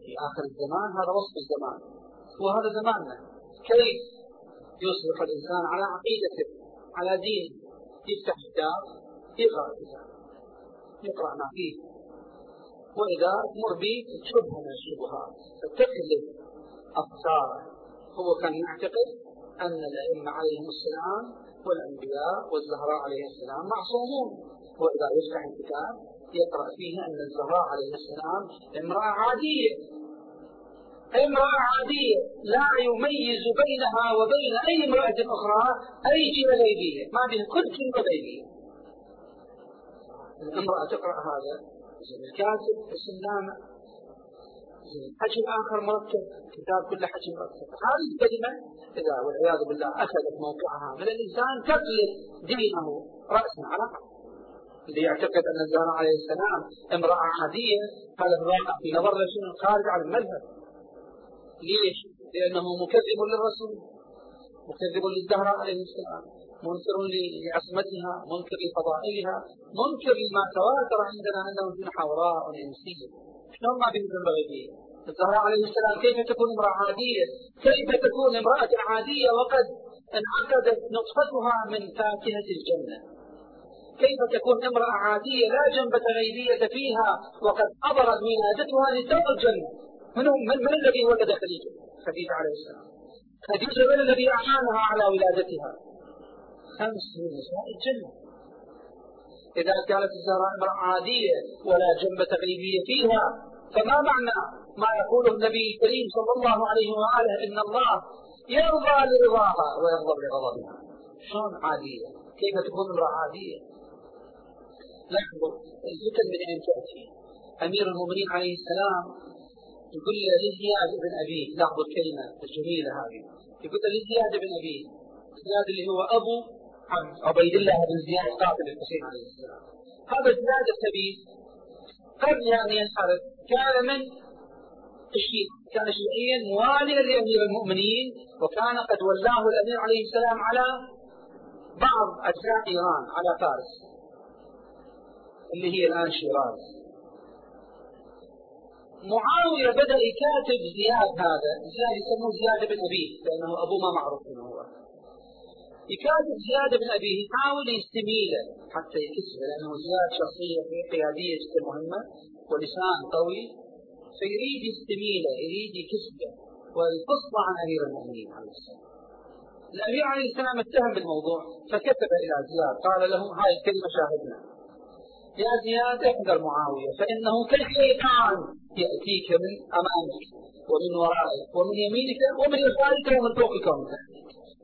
في آخر الزمان هذا وصف الزمان. وهذا زماننا كيف يصبح الإنسان على عقيدته على دينه يفتح كتاب يقرأ الكتاب. يقرأ ما فيه. وإذا به تشبه من الشبهات فتكذب أفكاره هو كان يعتقد أن الأئمة عليهم السلام والأنبياء والزهراء عليه السلام معصومون. وإذا يفتح الكتاب يقرأ فيه أن الزهراء عليه السلام امرأة عادية. امرأة عادية لا يميز بينها وبين أي امرأة أخرى أي جهة غيبية ما بين كل كلمة غيبية الامرأة تقرأ هذا. زين الكاتب السلامة زين حجم آخر مركب كتاب كله حجم مركب هذه الكلمة إذا والعياذ بالله أخذت موقعها من الإنسان تقلب دينه رأسا على اللي يعتقد أن الزهراء عليه السلام امرأة عادية هذا الواقع في نظر شنو خارج عن المذهب. ليش؟ لأنه مكذب للرسول مكذب للزهراء عليه السلام. منكر لعصمتها منكر لفضائلها منكر لما تواتر عندنا أنه من حوراء إنسية شلون ما بينبغي فيه الزهراء عليه السلام كيف تكون امرأة عادية؟ كيف تكون امرأة عادية وقد انعقدت نطفتها من فاكهة الجنة؟ كيف تكون امرأة عادية لا جنبة غيبية فيها وقد حضرت ولادتها لتوق الجنة؟ من, من, من الذي ولد خديجة؟ خديجة عليه السلام. خديجة من الذي أعانها على ولادتها؟ خمس من نساء الجنة. إذا كانت الزهراء امرأة عادية ولا جنبة غيبية فيها فما معنى ما يقوله النبي الكريم صلى الله عليه وآله إن الله يرضى لرضاها ويغضب لغضبها شلون عادية؟ كيف تكون امرأة عادية؟ لاحظوا الفتن من أين تأتي؟ أمير المؤمنين عليه السلام يقول لزياد بن أبيه لاحظوا الكلمة الجميلة هذه. يقول لزياد بن أبيه زياد اللي هو أبو عبيد الله بن زياد قاتل الحسين عليه السلام. هذا زياد الكبير قبل أن ينحرف كان من؟ الشيء كان شيعيا مواليا لأمير المؤمنين وكان قد ولاه الأمير عليه السلام على بعض أجزاء إيران على فارس اللي هي الآن شيراز. معاوية بدأ يكاتب زياد هذا زياد يسموه زياد بن أبيه لأنه أبوه ما معروف من هو. يكاتب زياد بن أبيه يحاول يستميله حتى يكسبه لأنه زياد شخصية قيادية جدا مهمة ولسان قوي فيريد يستميله يريد يكسبه ويقص عن أمير المؤمنين عليه السلام. الأمير عليه السلام اتهم بالموضوع فكتب إلى زياد قال له هاي الكلمة شاهدنا. يا زياد احذر معاوية فإنه كالشيطان يأتيك من أمامك ومن ورائك ومن يمينك ومن يسارك ومن فوقك ومن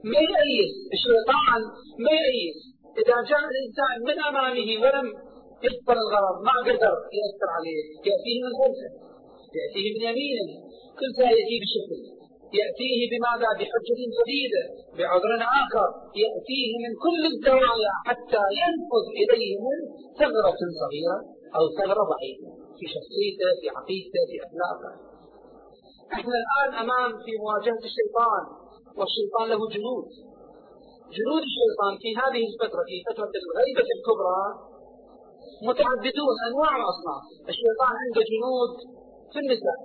ما يأيس الشيطان ما يأيس إذا جاء الإنسان من أمامه ولم يحصل الغرض ما قدر يأثر عليه. يأتيه من خلفه يأتيه من يمينه. كل يأتيه بشكل. يأتيه بماذا؟ بحجة جديدة بعذر آخر. يأتيه من كل الزوايا حتى ينفذ إليه من ثغرة صغيرة أو ثغرة ضعيفة في شخصيته في عقيدته في أخلاقه. إحنا الآن أمام في مواجهة الشيطان. والشيطان له جنود. جنود الشيطان في هذه الفترة في فترة الغيبة الكبرى متعددون أنواع وأصناف الشيطان عنده جنود في النساء.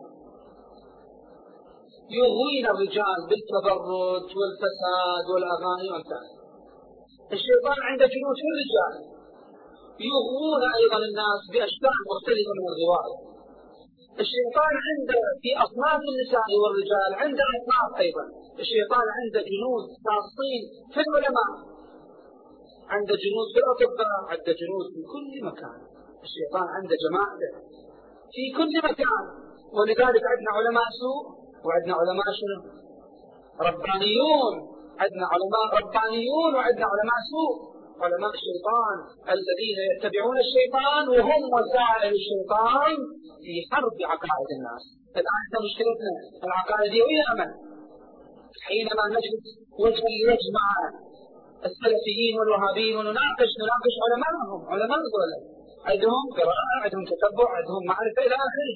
يغوين الرجال بالتبرج والفساد والأغاني والكلام. الشيطان عنده جنود في الرجال. يغوون أيضا الناس بأشكال مختلفة من الغواء الشيطان عنده في أصناف النساء والرجال عنده أصناف أيضا. الشيطان عنده جنود خاصين في العلماء. عنده جنود في الأطباء عنده جنود في كل مكان. الشيطان عنده جماعته في كل مكان. ولذلك عندنا علماء سوء وعندنا علماء شنو؟ ربانيون. عندنا علماء ربانيون وعندنا علماء سوء. علماء الشيطان الذين يتبعون الشيطان وهم وسائل الشيطان في حرب عقائد الناس. الآن إحنا مشكلتنا العقائدية من؟ حينما نجلس وجها لوجه مع السلفيين والوهابيين ونناقش نناقش علماءهم علماء دولة عندهم قراءة عندهم تتبع عندهم معرفة إلى آخره.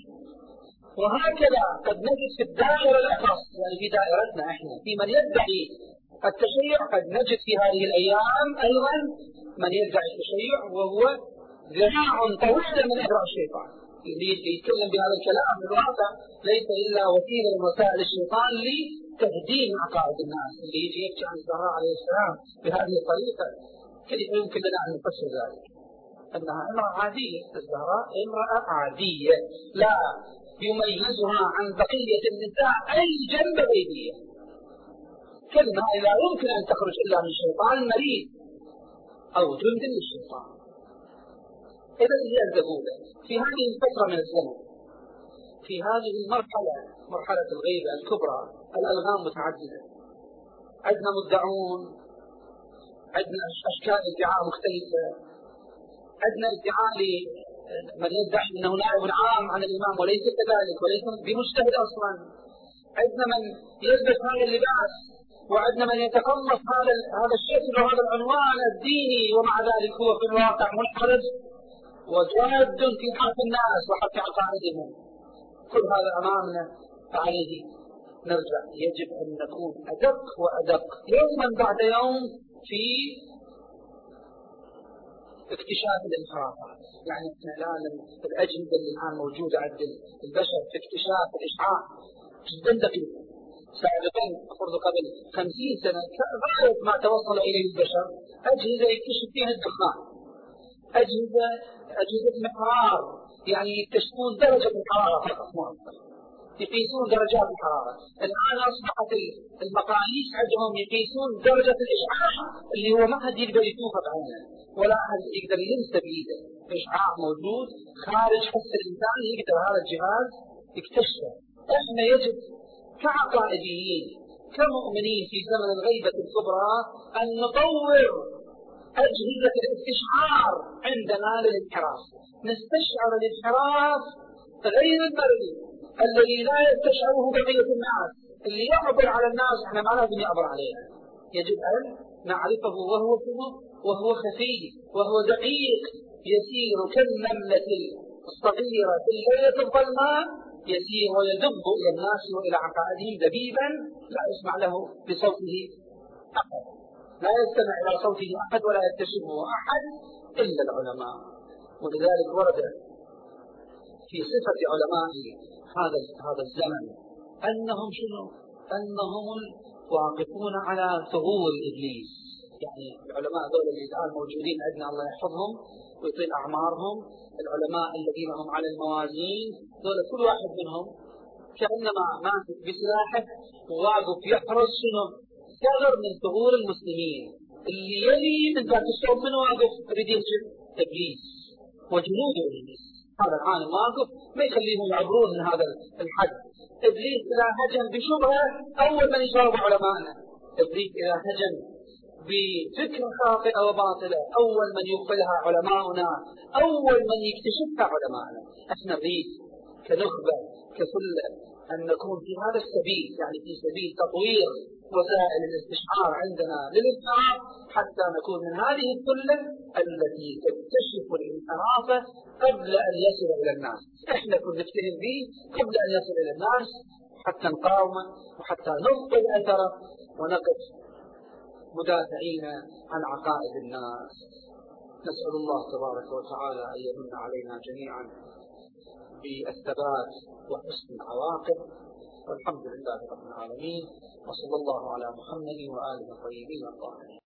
وهكذا قد نجد في الدائرة الأخص يعني في دائرتنا إحنا في من يدعي التشيع قد نجد في هذه الأيام أيضا من يدعي التشيع وهو ذراع طويلة من إجراء الشيطان. اللي يتكلم بهذا الكلام في الواقع ليس إلا وسيلة من وسائل الشيطان لتهديم عقائد الناس. اللي يجي يحكي عن الزهراء عليه السلام بهذه الطريقة. كيف يمكن لنا أن نفسر ذلك؟ أنها امرأة عادية. الزهراء امرأة عادية. لا يميزها عن بقية النساء أي جنب غيبية كلمة لا يمكن أن تخرج إلا من شيطان مريض. أو جند للشيطان إذا هي الزبولة في هذه الفترة من الزمن. في هذه المرحلة مرحلة الغيبة الكبرى الألغام متعددة. عندنا مدعون. عندنا أشكال ادعاء مختلفة. عندنا ادعاء من يدعي إنه نائب عام عن الإمام وليس كذلك وليس بمجتهد أصلا. عندنا من يلبس هذا اللباس. وعندنا من يتقمص هذا هذا الشكل وهذا العنوان الديني ومع ذلك هو في الواقع منحرف وجاد في حرف الناس وحرف عقائدهم. كل هذا أمامنا فعليه نرجع. يجب أن نكون أدق وأدق. يوما بعد يوم في اكتشاف الانحرافات. يعني إحنا الآن الاجهزه اللي الآن موجودة عند البشر في اكتشاف الإشعاع جدا دقيق سابقا فرض قبل خمسين سنة غايه ما توصل إليه البشر. أجهزة يكتشف فيها الدخان. أجهزة أجهزة محرار يعني يكتشفون درجة الحرارة فقط يقيسون درجات الحرارة، الآن أصبحت المقاييس عندهم يقيسون درجة الإشعاع اللي هو ما حد يقدر يشوفه بعينه، ولا أحد يقدر يلمسه بايده، إشعاع موجود خارج حس الإنسان يقدر هذا الجهاز يكتشفه، إحنا يجب كعقائديين كمؤمنين في زمن الغيبة الكبرى أن نطور أجهزة الاستشعار عندنا للانحراف نستشعر الانحراف غير المرئي الذي لا يستشعره بقية الناس اللي يعبر على الناس إحنا ما لازم يعبر علينا يجب أن نعرفه وهو وهو خفي وهو دقيق. يسير كالنملة الصغيرة في الليلة الظلماء يسير ويدب إلى الناس وإلى عقائدهم دبيبا لا يسمع له بصوته أحد لا يستمع إلى صوته أحد ولا يكتشفه أحد إلا العلماء. ولذلك ورد في صفة علماء هذا هذا الزمن أنهم شنو؟ أنهم الواقفون على ثغور إبليس. يعني العلماء دول اللي الآن موجودين عندنا الله يحفظهم ويطيل أعمارهم العلماء الذين هم على الموازين دول كل واحد منهم كأنما ماسك بسلاحه وواقف يحرس شنو؟ ثغر من ثغور المسلمين. اللي يلي من ذاك الصوب من واقف؟ يريد ابليس وجنود ابليس هذا العالم واقف ما يخليهم يعبرون من هذا الحد. ابليس اذا هجم بشبهة أول من يشارك علمائنا. ابليس اذا هجم بفكرة خاطئة وباطلة. أول من يقبلها علماؤنا أول من يكتشفها علماؤنا. إحنا نريد كنخبة كسلة أن نكون في هذا السبيل يعني في سبيل تطوير وسائل الاستشعار عندنا للانحراف حتى نكون من هذه السلة التي تكتشف الانحراف قبل أن يصل إلى الناس. إحنا كنا نتهم به قبل أن يصل إلى الناس حتى نقاومه وحتى نبطل أثره ونقف مدافعين عن عقائد الناس. نسأل الله تبارك وتعالى أن يمن علينا جميعا بالثبات وحسن العواقب. والحمد لله رب العالمين. وصلى الله على محمد وآله الطيبين الطاهرين.